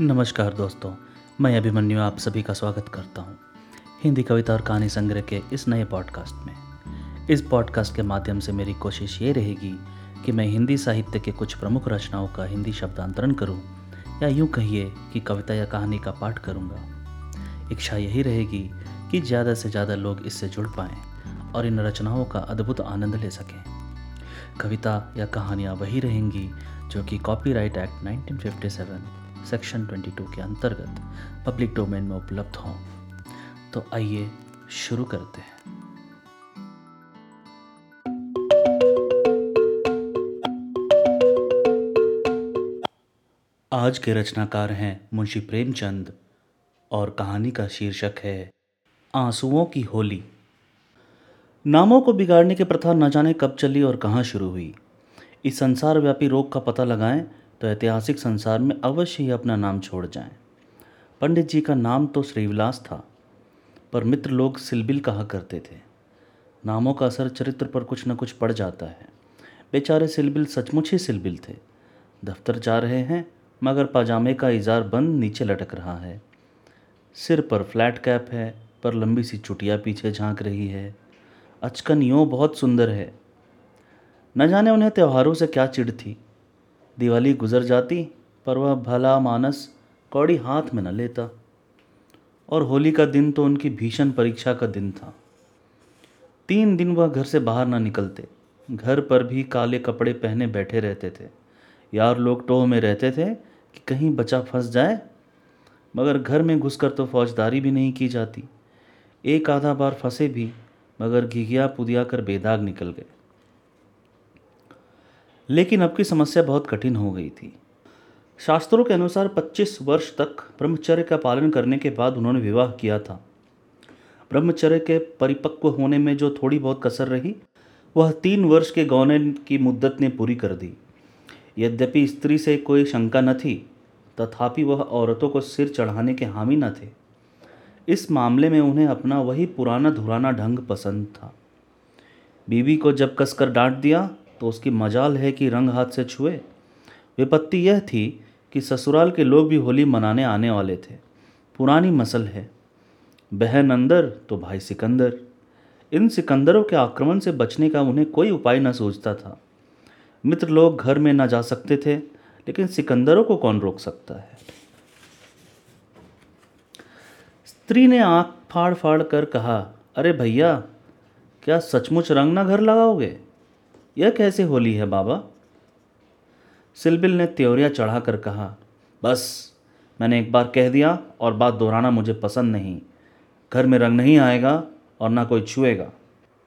नमस्कार दोस्तों, मैं अभिमन्यु आप सभी का स्वागत करता हूँ हिंदी कविता और कहानी संग्रह के इस नए पॉडकास्ट में। इस पॉडकास्ट के माध्यम से मेरी कोशिश ये रहेगी कि मैं हिंदी साहित्य के कुछ प्रमुख रचनाओं का हिंदी शब्दांतरण करूँ, या यूँ कहिए कि कविता या कहानी का पाठ करूँगा। इच्छा यही रहेगी कि ज़्यादा से ज़्यादा लोग इससे जुड़ पाएँ और इन रचनाओं का अद्भुत आनंद ले सकें। कविता या कहानियाँ वही रहेंगी जो कि कॉपीराइट एक्ट 1957 सेक्शन 22 के अंतर्गत पब्लिक डोमेन में उपलब्ध हों। तो आइए शुरू करते हैं। आज के रचनाकार हैं मुंशी प्रेमचंद और कहानी का शीर्षक है आंसुओं की होली। नामों को बिगाड़ने की प्रथा न जाने कब चली और कहाँ शुरू हुई। इस संसार व्यापी रोग का पता लगाएँ तो ऐतिहासिक संसार में अवश्य ही अपना नाम छोड़ जाएँ। पंडित जी का नाम तो श्रीविलास था, पर मित्र लोग सिलबिल कहा करते थे। नामों का असर चरित्र पर कुछ न कुछ पड़ जाता है। बेचारे सिलबिल सचमुच ही सिलबिल थे। दफ्तर जा रहे हैं, मगर पाजामे का इजार बंद नीचे लटक रहा है। सिर पर फ्लैट कैप है, पर लंबी सी चुटिया पीछे झाँक रही है। अचकन यूँ बहुत सुंदर है। न जाने उन्हें त्योहारों से क्या चिढ़ थी। दिवाली गुजर जाती, पर वह भला मानस कौड़ी हाथ में न लेता। और होली का दिन तो उनकी भीषण परीक्षा का दिन था। तीन दिन वह घर से बाहर ना निकलते। घर पर भी काले कपड़े पहने बैठे रहते थे। यार लोग टोह में रहते थे कि कहीं बचा फंस जाए, मगर घर में घुसकर तो फौजदारी भी नहीं की जाती। एक आधा बार फंसे भी, मगर घिघिया पुदिया कर बेदाग निकल गए। लेकिन अब की समस्या बहुत कठिन हो गई थी। शास्त्रों के अनुसार 25 वर्ष तक ब्रह्मचर्य का पालन करने के बाद उन्होंने विवाह किया था। ब्रह्मचर्य के परिपक्व होने में जो थोड़ी बहुत कसर रही, वह तीन वर्ष के गौने की मुद्दत ने पूरी कर दी। यद्यपि स्त्री से कोई शंका न थी, तथापि वह औरतों को सिर चढ़ाने के हामी न थे। इस मामले में उन्हें अपना वही पुराना धुराना ढंग पसंद था। बीवी को जब कसकर डांट दिया तो उसकी मजाल है कि रंग हाथ से छुए। विपत्ति यह थी कि ससुराल के लोग भी होली मनाने आने वाले थे। पुरानी मसल है। बहन अंदर तो भाई सिकंदर। इन सिकंदरों के आक्रमण से बचने का उन्हें कोई उपाय न सोचता था। मित्र लोग घर में न जा सकते थे, लेकिन सिकंदरों को कौन रोक सकता है? स्त्री ने आँख फाड़ फाड़ कर कहा, अरे भैया, क्या सचमुच रंग ना घर लगाओगे? यह कैसे होली है बाबा? सिलबिल ने त्योरिया चढ़ाकर कहा, बस, मैंने एक बार कह दिया और बात दोहराना मुझे पसंद नहीं। घर में रंग नहीं आएगा और ना कोई छुएगा।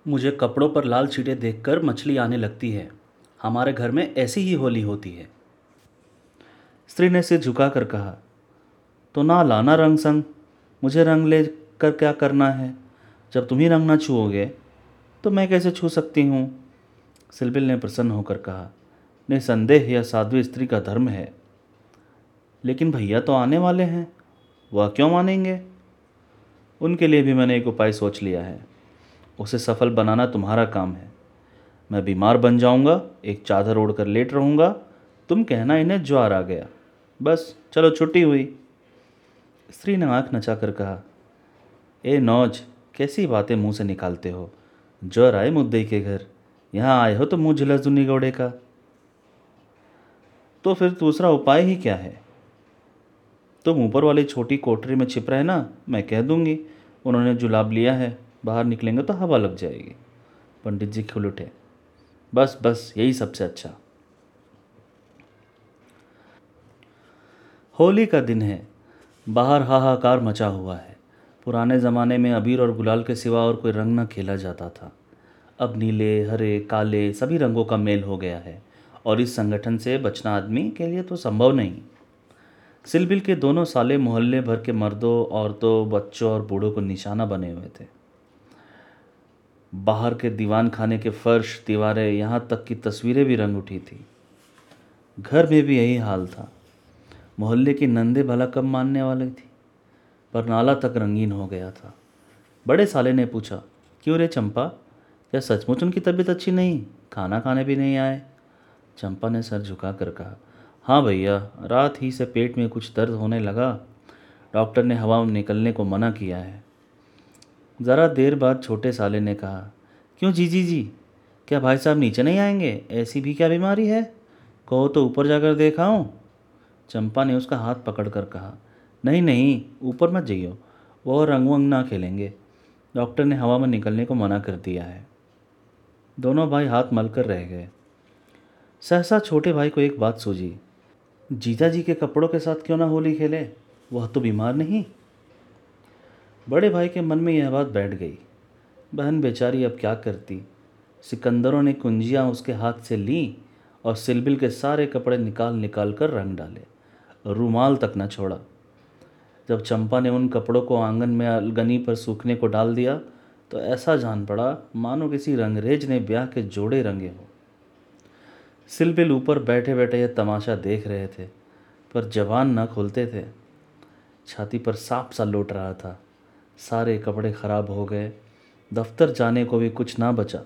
मुझे कपड़ों पर लाल छीटे देखकर मछली आने लगती है। हमारे घर में ऐसी ही होली होती है। स्त्री ने सिर झुका कर कहा तो ना लाना रंग संग, मुझे रंग ले कर क्या करना है? जब तुम ही रंग ना छुओगे तो मैं कैसे छू सकती हूँ? सिलबिल ने प्रसन्न होकर कहा, निसंदेह यह साध्वी स्त्री का धर्म है। लेकिन भैया तो आने वाले हैं, वह क्यों मानेंगे? उनके लिए भी मैंने एक उपाय सोच लिया है। उसे सफल बनाना तुम्हारा काम है। मैं बीमार बन जाऊँगा, एक चादर ओढ़ कर लेट रहूँगा, तुम कहना इन्हें ज्वार आ गया। बस, चलो छुट्टी हुई। स्त्री ने आँख नचा कर कहा, ए नौज, कैसी बातें मुँह से निकालते हो? ज्वर आए मुद्दे के घर। यहाँ आए हो तो मुँह झुलस दुनी गौड़े का। तो फिर दूसरा उपाय ही क्या है? तुम ऊपर वाली छोटी कोठरी में छिप रहे ना, मैं कह दूँगी, उन्होंने जुलाब लिया है, बाहर निकलेंगे तो हवा लग जाएगी। पंडित जी खुल उठे। बस बस, यही सबसे अच्छा। होली का दिन है, बाहर हाहाकार मचा हुआ है। पुराने ज़माने में अबीर और गुलाल के सिवा और कोई रंग न खेला जाता था। अब नीले, हरे, काले सभी रंगों का मेल हो गया है और इस संगठन से बचना आदमी के लिए तो संभव नहीं। सिलबिल के दोनों साले मोहल्ले भर के मर्दों, औरतों, बच्चों और बूढ़ों को निशाना बने हुए थे। बाहर के दीवान खाने के फर्श, दीवारें, यहाँ तक की तस्वीरें भी रंग उठी थी। घर में भी यही हाल था। मोहल्ले की नंदे भला कब मानने वाली थी? पर नाला तक रंगीन हो गया था। बड़े साले ने पूछा, क्यों रे चंपा? क्या सचमुच उनकी तबीयत अच्छी नहीं? खाना खाने भी नहीं आए। चंपा ने सर झुका कर कहा हाँ भैया, रात ही से पेट में कुछ दर्द होने लगा। डॉक्टर ने हवा में निकलने को मना किया है। ज़रा देर बाद छोटे साले ने कहा, क्यों जी जी? जी क्या भाई साहब नीचे नहीं आएँगे? ऐसी भी क्या बीमारी है? कहो तो ऊपर जाकर देखाऊं? चंपा ने उसका हाथ पकड़ कर कहा, नहीं नहीं, ऊपर मत जाइयो। वो रंग वंग ना खेलेंगे। डॉक्टर ने हवा में निकलने को मना कर दिया है। दोनों भाई हाथ मलकर रह गए। सहसा छोटे भाई को एक बात सूझी जीजा जी के कपड़ों के साथ क्यों ना होली खेले? वह तो बीमार नहीं? बड़े भाई के मन में यह बात बैठ गई। बहन बेचारी अब क्या करती? सिकंदरों ने कुंजियाँ उसके हाथ से ली और सिलबिल के सारे कपड़े निकाल निकाल कर रंग डाले, रूमाल तक न छोड़ा। जब चंपा ने उन कपड़ों को आँगन में अलगनी पर सूखने को डाल दिया तो ऐसा जान पड़ा, मानो किसी रंगरेज ने ब्याह के जोड़े रंगे हों। सिलबिल ऊपर बैठे बैठे यह तमाशा देख रहे थे, पर जवान न खुलते थे। छाती पर सांप सा लौट रहा था। सारे कपड़े खराब हो गए। दफ्तर जाने को भी कुछ ना बचा।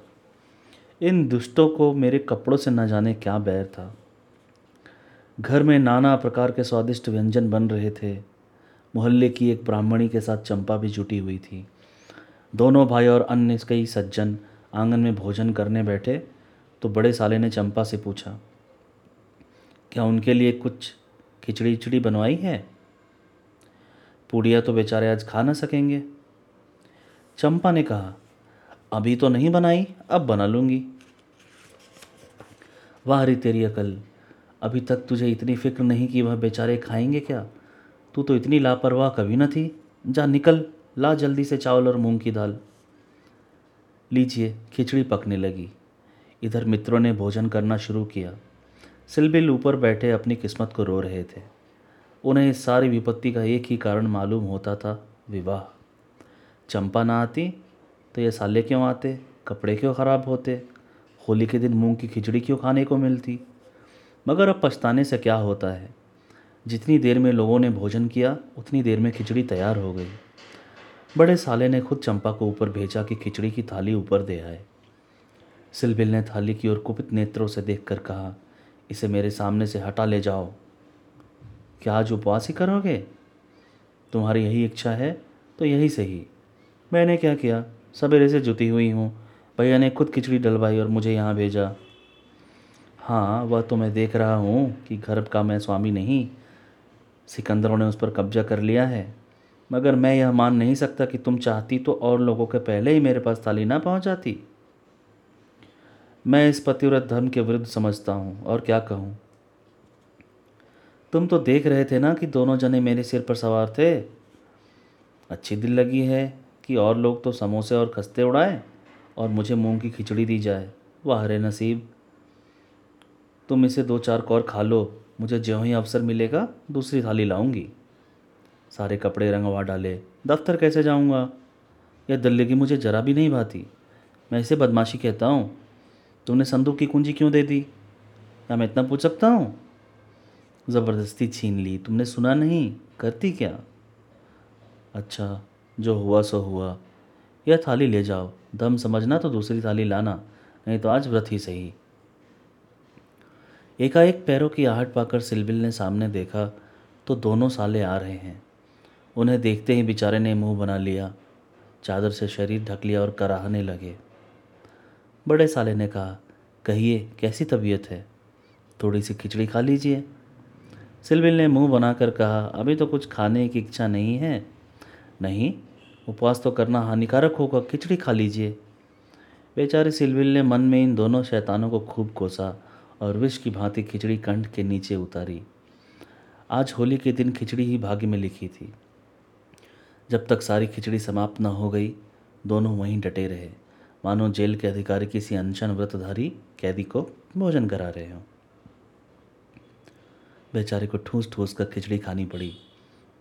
इन दुष्टों को मेरे कपड़ों से न जाने क्या बैर था। घर में नाना प्रकार के स्वादिष्ट व्यंजन बन रहे थे। मोहल्ले की एक ब्राह्मणी के साथ चंपा भी जुटी हुई थी। दोनों भाई और अन्य कई सज्जन आँगन में भोजन करने बैठे तो बड़े साले ने चंपा से पूछा, क्या उनके लिए कुछ खिचड़ी खिचड़ी बनवाई है? पूड़िया तो बेचारे आज खा ना सकेंगे। चंपा ने कहा, अभी तो नहीं बनाई, अब बना लूँगी। वाह री तेरी अकल, अभी तक तुझे इतनी फ़िक्र नहीं कि वह बेचारे खाएँगे क्या? तू तो इतनी लापरवाह कभी न थी। जा निकल। ला जल्दी से चावल और मूंग की दाल। लीजिए, खिचड़ी पकने लगी। इधर मित्रों ने भोजन करना शुरू किया। सिलबिल ऊपर बैठे अपनी किस्मत को रो रहे थे। उन्हें इस सारी विपत्ति का एक ही कारण मालूम होता था, विवाह। चंपा ना आती तो ये साले क्यों आते? कपड़े क्यों ख़राब होते? होली के दिन मूंग की खिचड़ी क्यों खाने को मिलती? मगर अब पछताने से क्या होता है? जितनी देर में लोगों ने भोजन किया, उतनी देर में खिचड़ी तैयार हो गई। बड़े साले ने खुद चंपा को ऊपर भेजा कि खिचड़ी की थाली ऊपर दे आए। सिलबिल ने थाली की ओर कुपित नेत्रों से देखकर कहा, इसे मेरे सामने से हटा ले जाओ। क्या आज उपवास ही करोगे? तुम्हारी यही इच्छा है तो यही सही। मैंने क्या किया? सवेरे से जुती हुई हूँ। भैया ने खुद खिचड़ी डलवाई और मुझे यहाँ भेजा। हाँ वह तो मैं देख रहा हूँ कि घर का मैं स्वामी नहीं। सिकंदरों ने उस पर कब्जा कर लिया है। मगर मैं यह मान नहीं सकता कि तुम चाहती तो और लोगों के पहले ही मेरे पास थाली ना पहुँच जाती। मैं इस पतिव्रत धर्म के विरुद्ध समझता हूँ, और क्या कहूँ? तुम तो देख रहे थे ना कि दोनों जने मेरे सिर पर सवार थे। अच्छी दिल लगी है कि और लोग तो समोसे और खस्ते उड़ाएँ, और मुझे मूंग की खिचड़ी दी जाए। वाह रे नसीब। तुम इसे दो चार कौर खा लो, मुझे ज्यों ही अवसर मिलेगा, दूसरी थाली लाऊँगी। सारे कपड़े रंगवा डाले। दफ्तर कैसे जाऊँगा? यह दल्लेगी मुझे ज़रा भी नहीं भाती। मैं इसे बदमाशी कहता हूँ। तुमने संदूक की कुंजी क्यों दे दी? क्या मैं इतना पूछ सकता हूँ? ज़बरदस्ती छीन ली। तुमने सुना नहीं? करती क्या? अच्छा जो हुआ सो हुआ। यह थाली ले जाओ। दम समझना तो दूसरी थाली लाना, नहीं तो आज व्रत ही सही। एकाएक पैरों की आहट पाकर सिलबिल ने सामने देखा तो दोनों साले आ रहे हैं। उन्हें देखते ही बेचारे ने मुँह बना लिया, चादर से शरीर ढक लिया और कराहने लगे। बड़े साले ने कहा, कहिए, कैसी तबीयत है? थोड़ी सी खिचड़ी खा लीजिए। सिलविल ने मुँह बनाकर कहा, अभी तो कुछ खाने की इच्छा नहीं है। नहीं, उपवास तो करना हानिकारक होगा, खिचड़ी खा लीजिए। बेचारे सिलविल ने मन में इन दोनों शैतानों को खूब कोसा और विष की भांति खिचड़ी कंठ के नीचे उतारी। आज होली के दिन खिचड़ी ही भाग्य में लिखी थी। जब तक सारी खिचड़ी समाप्त न हो गई, दोनों वहीं डटे रहे। मानो जेल के अधिकारी किसी अनशन व्रतधारी कैदी को भोजन करा रहे हों। बेचारे को ठूस ठूस कर खिचड़ी खानी पड़ी।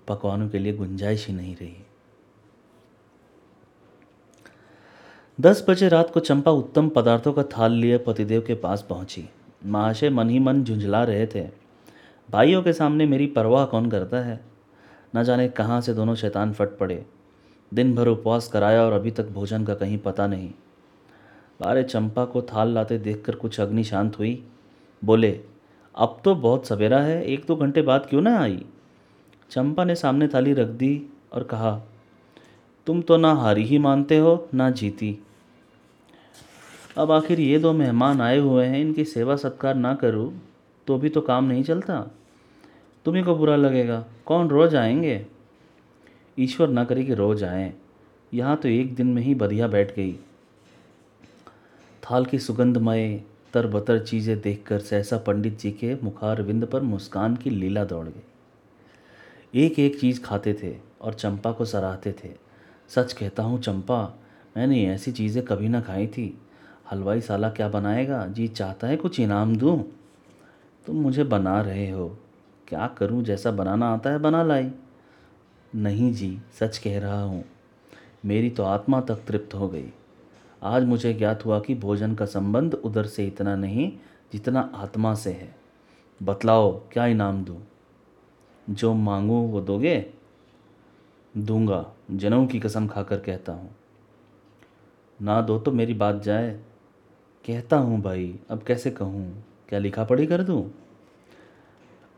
पकवानों के लिए गुंजाइश ही नहीं रही। दस बजे रात को चंपा उत्तम पदार्थों का थाल लिए पतिदेव के पास पहुँची। महाशय मन ही मन झुंझला रहे थे। भाइयों के सामने मेरी परवाह कौन करता है? न जाने कहाँ से दोनों शैतान फट पड़े। दिन भर उपवास कराया और अभी तक भोजन का कहीं पता नहीं। बारे चंपा को थाल लाते देखकर कुछ अग्नि शांत हुई। बोले, अब तो बहुत सवेरा है, एक दो घंटे बाद क्यों ना आई? चंपा ने सामने थाली रख दी और कहा, तुम तो ना हारी ही मानते हो, ना जीती। अब आखिर ये दो मेहमान आए हुए हैं, इनकी सेवा सत्कार ना करूँ तो भी तो काम नहीं चलता। तुम्ही को बुरा लगेगा। कौन रोज़ आएँगे? ईश्वर ना करे कि रोज़ आएँ। यहाँ तो एक दिन में ही बढ़िया बैठ गई। थाल की सुगंधमय, तरबतर चीज़ें देखकर सहसा पंडित जी के मुखार विंद पर मुस्कान की लीला दौड़ गई। एक एक चीज़ खाते थे और चंपा को सराहते थे। सच कहता हूँ चंपा, मैंने ऐसी चीज़ें कभी ना खाई थी। हलवाई साला क्या बनाएगा? जी चाहता है कुछ इनाम दूँ? तुम मुझे बना रहे हो। क्या करूँ जैसा बनाना आता है, बना लाई। नहीं जी, सच कह रहा हूँ, मेरी तो आत्मा तक तृप्त हो गई। आज मुझे ज्ञात हुआ कि भोजन का संबंध उधर से इतना नहीं जितना आत्मा से है। बतलाओ, क्या इनाम दूँ? जो मांगूँ वो दोगे? दूँगा जनऊ की कसम खाकर कहता हूँ। ना दो तो मेरी बात जाए। कहता हूँ भाई, अब कैसे कहूँ? क्या लिखा पढ़ी कर दूँ?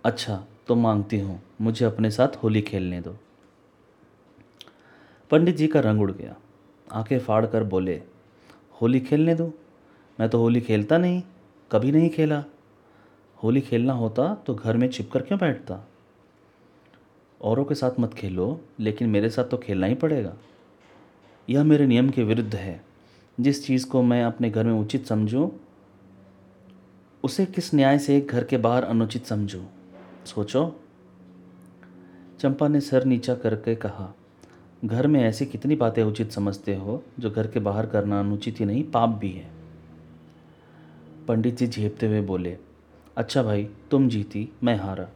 अच्छा तो मांगती हूँ, मुझे अपने साथ होली खेलने दो। पंडित जी का रंग उड़ गया। आँखें फाड़ कर बोले, होली खेलने दो। मैं तो होली खेलता नहीं, कभी नहीं खेला। होली खेलना होता तो घर में छिप कर क्यों बैठता? औरों के साथ मत खेलो, लेकिन मेरे साथ तो खेलना ही पड़ेगा। यह मेरे नियम के विरुद्ध है। जिस चीज़ को मैं अपने घर में उचित समझूं, उसे किस न्याय से घर के बाहर अनुचित समझूं? सोचो। चंपा ने सर नीचा करके कहा, घर में ऐसी कितनी बातें उचित समझते हो जो घर के बाहर करना अनुचित ही नहीं, पाप भी है। पंडित जी झेपते हुए बोले अच्छा भाई, तुम जीती, मैं हारा।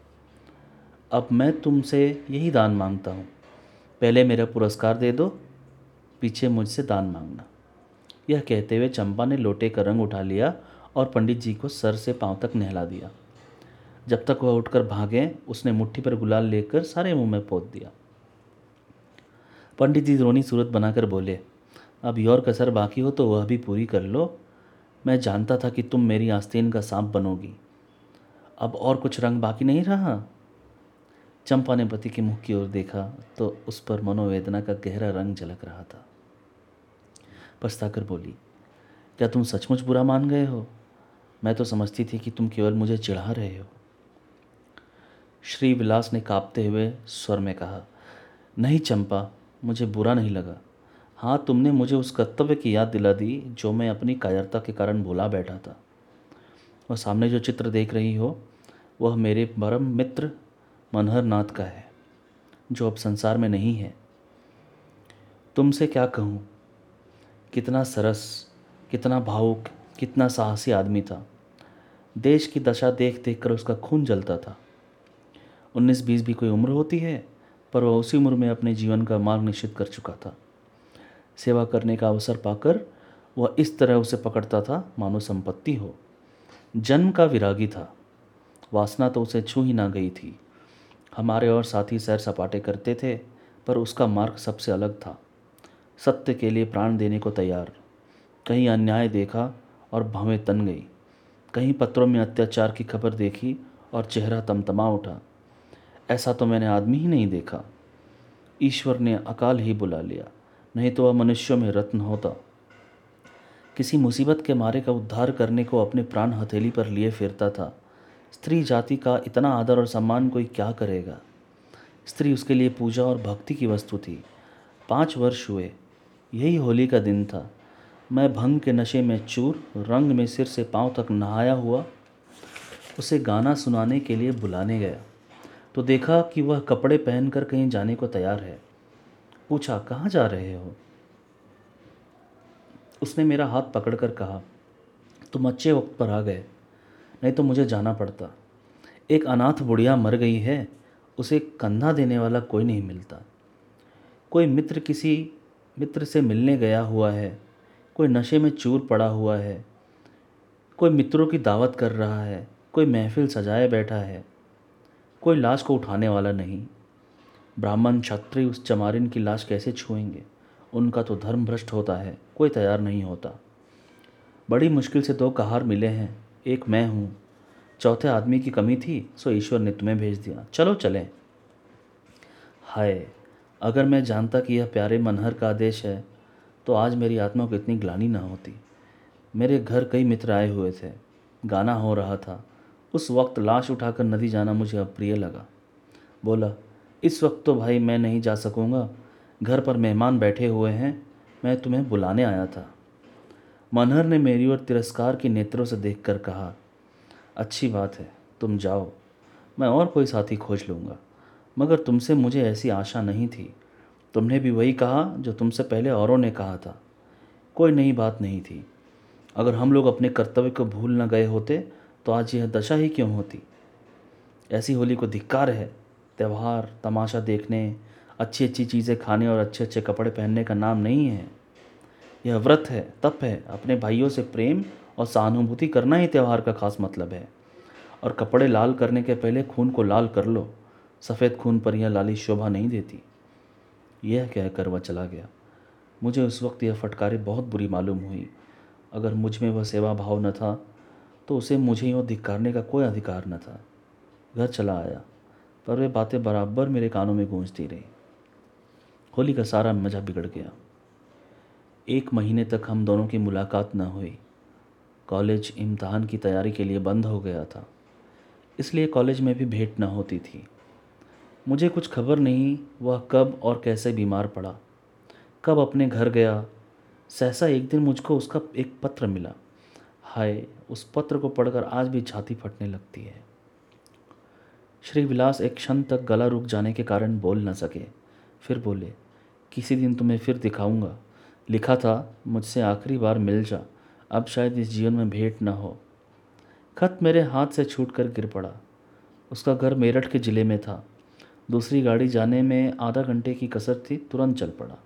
अब मैं तुमसे यही दान माँगता हूँ। पहले मेरा पुरस्कार दे दो, पीछे मुझसे दान मांगना। यह कहते हुए चंपा ने लोटे का रंग उठा लिया और पंडित जी को सर से पाँव तक नहला दिया। जब तक वह उठकर भागे, उसने मुट्ठी पर गुलाल लेकर सारे मुँह में पोत दिया। पंडित जी रोनी सूरत बनाकर बोले, अब और कसर बाकी हो तो वह भी पूरी कर लो। मैं जानता था कि तुम मेरी आस्तीन का सांप बनोगी। अब और कुछ रंग बाकी नहीं रहा? चंपा ने पति के मुख की ओर देखा तो उस पर मनोवेदना का गहरा रंग झलक रहा था। पछताकर बोली, क्या तुम सचमुच बुरा मान गए हो? मैं तो समझती थी कि तुम केवल मुझे चिढ़ा रहे हो। श्री विलास ने कांपते हुए स्वर में कहा, नहीं चंपा, मुझे बुरा नहीं लगा। हाँ तुमने मुझे उस कर्तव्य की याद दिला दी जो मैं अपनी कायरता के कारण भूला बैठा था। और सामने जो चित्र देख रही हो, वह मेरे परम मित्र मनहर नाथ का है, जो अब संसार में नहीं है। तुमसे क्या कहूँ? कितना सरस, कितना भावुक, कितना साहसी आदमी था। देश की दशा देख देख कर उसका खून जलता था। उन्नीस बीस भी कोई उम्र होती है, पर वह उसी उम्र में अपने जीवन का मार्ग निश्चित कर चुका था। सेवा करने का अवसर पाकर वह इस तरह उसे पकड़ता था, मानो संपत्ति हो। जन्म का विरागी था। वासना तो उसे छू ही ना गई थी। हमारे और साथी सैर सपाटे करते थे, पर उसका मार्ग सबसे अलग था। सत्य के लिए प्राण देने को तैयार। कहीं अन्याय देखा और भवें तन गई। कहीं पत्रों में अत्याचार की खबर देखी और चेहरा तमतमा उठा। ऐसा तो मैंने आदमी ही नहीं देखा। ईश्वर ने अकाल ही बुला लिया, नहीं तो वह मनुष्यों में रत्न होता। किसी मुसीबत के मारे का उद्धार करने को अपने प्राण हथेली पर लिए फिरता था। स्त्री जाति का इतना आदर और सम्मान कोई क्या करेगा? स्त्री उसके लिए पूजा और भक्ति की वस्तु थी। पाँच वर्ष हुए, यही होली का दिन था। मैं भंग के नशे में चूर, रंग में सिर से पाँव तक नहाया हुआ, उसे गाना सुनाने के लिए बुलाने गया। तो देखा कि वह कपड़े पहनकर कहीं जाने को तैयार है। पूछा, कहाँ जा रहे हो? उसने मेरा हाथ पकड़कर कहा, तुम अच्छे वक्त पर आ गए, नहीं तो मुझे जाना पड़ता। एक अनाथ बुढ़िया मर गई है, उसे कंधा देने वाला कोई नहीं मिलता। कोई मित्र किसी मित्र से मिलने गया हुआ है, कोई नशे में चूर पड़ा हुआ है, कोई मित्रों की दावत कर रहा है, कोई महफिल सजाए बैठा है कोई लाश को उठाने वाला नहीं। ब्राह्मण क्षत्रिय उस चमारिन की लाश कैसे छुएँगे? उनका तो धर्म भ्रष्ट होता है, कोई तैयार नहीं होता। बड़ी मुश्किल से दो कहार मिले हैं, एक मैं हूँ। चौथे आदमी की कमी थी, सो ईश्वर ने तुम्हें भेज दिया। चलो चलें। हाय, अगर मैं जानता कि यह प्यारे मनहर का आदेश है तो आज मेरी आत्मा को इतनी ग्लानी ना होती। मेरे घर कई मित्र आए हुए थे। गाना हो रहा था। उस वक्त लाश उठाकर नदी जाना मुझे अप्रिय लगा। बोला, इस वक्त तो भाई मैं नहीं जा सकूँगा। घर पर मेहमान बैठे हुए हैं। मैं तुम्हें बुलाने आया था। मनहर ने मेरी ओर तिरस्कार के नेत्रों से देखकर कहा, अच्छी बात है, तुम जाओ। मैं और कोई साथी खोज लूँगा। मगर तुमसे मुझे ऐसी आशा नहीं थी। तुमने भी वही कहा जो तुमसे पहले औरों ने कहा था। कोई नई बात नहीं थी। अगर हम लोग अपने कर्तव्य को भूल न गए होते तो आज यह दशा ही क्यों होती? ऐसी होली को धिक्कार है। त्यौहार, तमाशा देखने अच्छी अच्छी चीज़ें खाने और अच्छे अच्छे कपड़े पहनने का नाम नहीं है। यह व्रत है, तप है। अपने भाइयों से प्रेम और सहानुभूति करना ही त्यौहार का खास मतलब है। और कपड़े लाल करने के पहले खून को लाल कर लो। सफ़ेद खून पर यह लाली शोभा नहीं देती। यह कहकर वह चला गया। मुझे उस वक्त यह फटकारी बहुत बुरी मालूम हुई। अगर मुझमें वह सेवा भाव न था तो उसे मुझे यूँ धिक्कारने का कोई अधिकार न था। घर चला आया, पर वे बातें बराबर मेरे कानों में गूंजती रही। होली का सारा मज़ा बिगड़ गया। एक महीने तक हम दोनों की मुलाकात न हुई। कॉलेज इम्तहान की तैयारी के लिए बंद हो गया था, इसलिए कॉलेज में भी भेंट न होती थी। मुझे कुछ खबर नहीं, वह कब और कैसे बीमार पड़ा। कब अपने घर गया, सहसा एक दिन मुझको उसका एक पत्र मिला। हाय, उस पत्र को पढ़कर आज भी छाती फटने लगती है। श्री विलास एक क्षण तक गला रुक जाने के कारण बोल न सके। फिर बोले, किसी दिन तुम्हें फिर दिखाऊँगा। लिखा था, मुझसे आखिरी बार मिल जा। अब शायद इस जीवन में भेंट न हो खत मेरे हाथ से छूट कर गिर पड़ा। उसका घर मेरठ के ज़िले में था। दूसरी गाड़ी जाने में आधा घंटे की कसर थी, तुरंत चल पड़ा।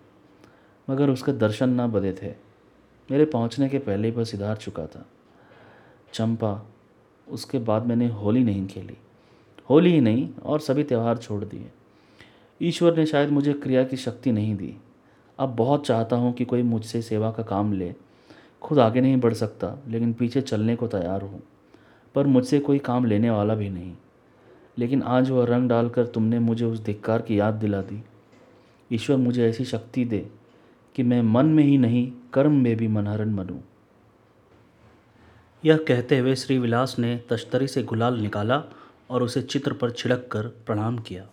मगर उसके दर्शन ना बदे थे। मेरे पहुँचने के पहले ही वह सिधार चुका था। चंपा, उसके बाद मैंने होली नहीं खेली। होली ही नहीं, और सभी त्यौहार छोड़ दिए। ईश्वर ने शायद मुझे क्रिया की शक्ति नहीं दी। अब बहुत चाहता हूँ कि कोई मुझसे सेवा का काम ले। खुद आगे नहीं बढ़ सकता, लेकिन पीछे चलने को तैयार हूँ। पर मुझसे कोई काम लेने वाला भी नहीं। लेकिन आज वह रंग डालकर तुमने मुझे उस धिक्कार की याद दिला दी। ईश्वर मुझे ऐसी शक्ति दे कि मैं मन में ही नहीं, कर्म में भी मनहरन बनूं। यह कहते हुए श्रीविलास ने तश्तरी से गुलाल निकाला और उसे चित्र पर छिड़क कर प्रणाम किया।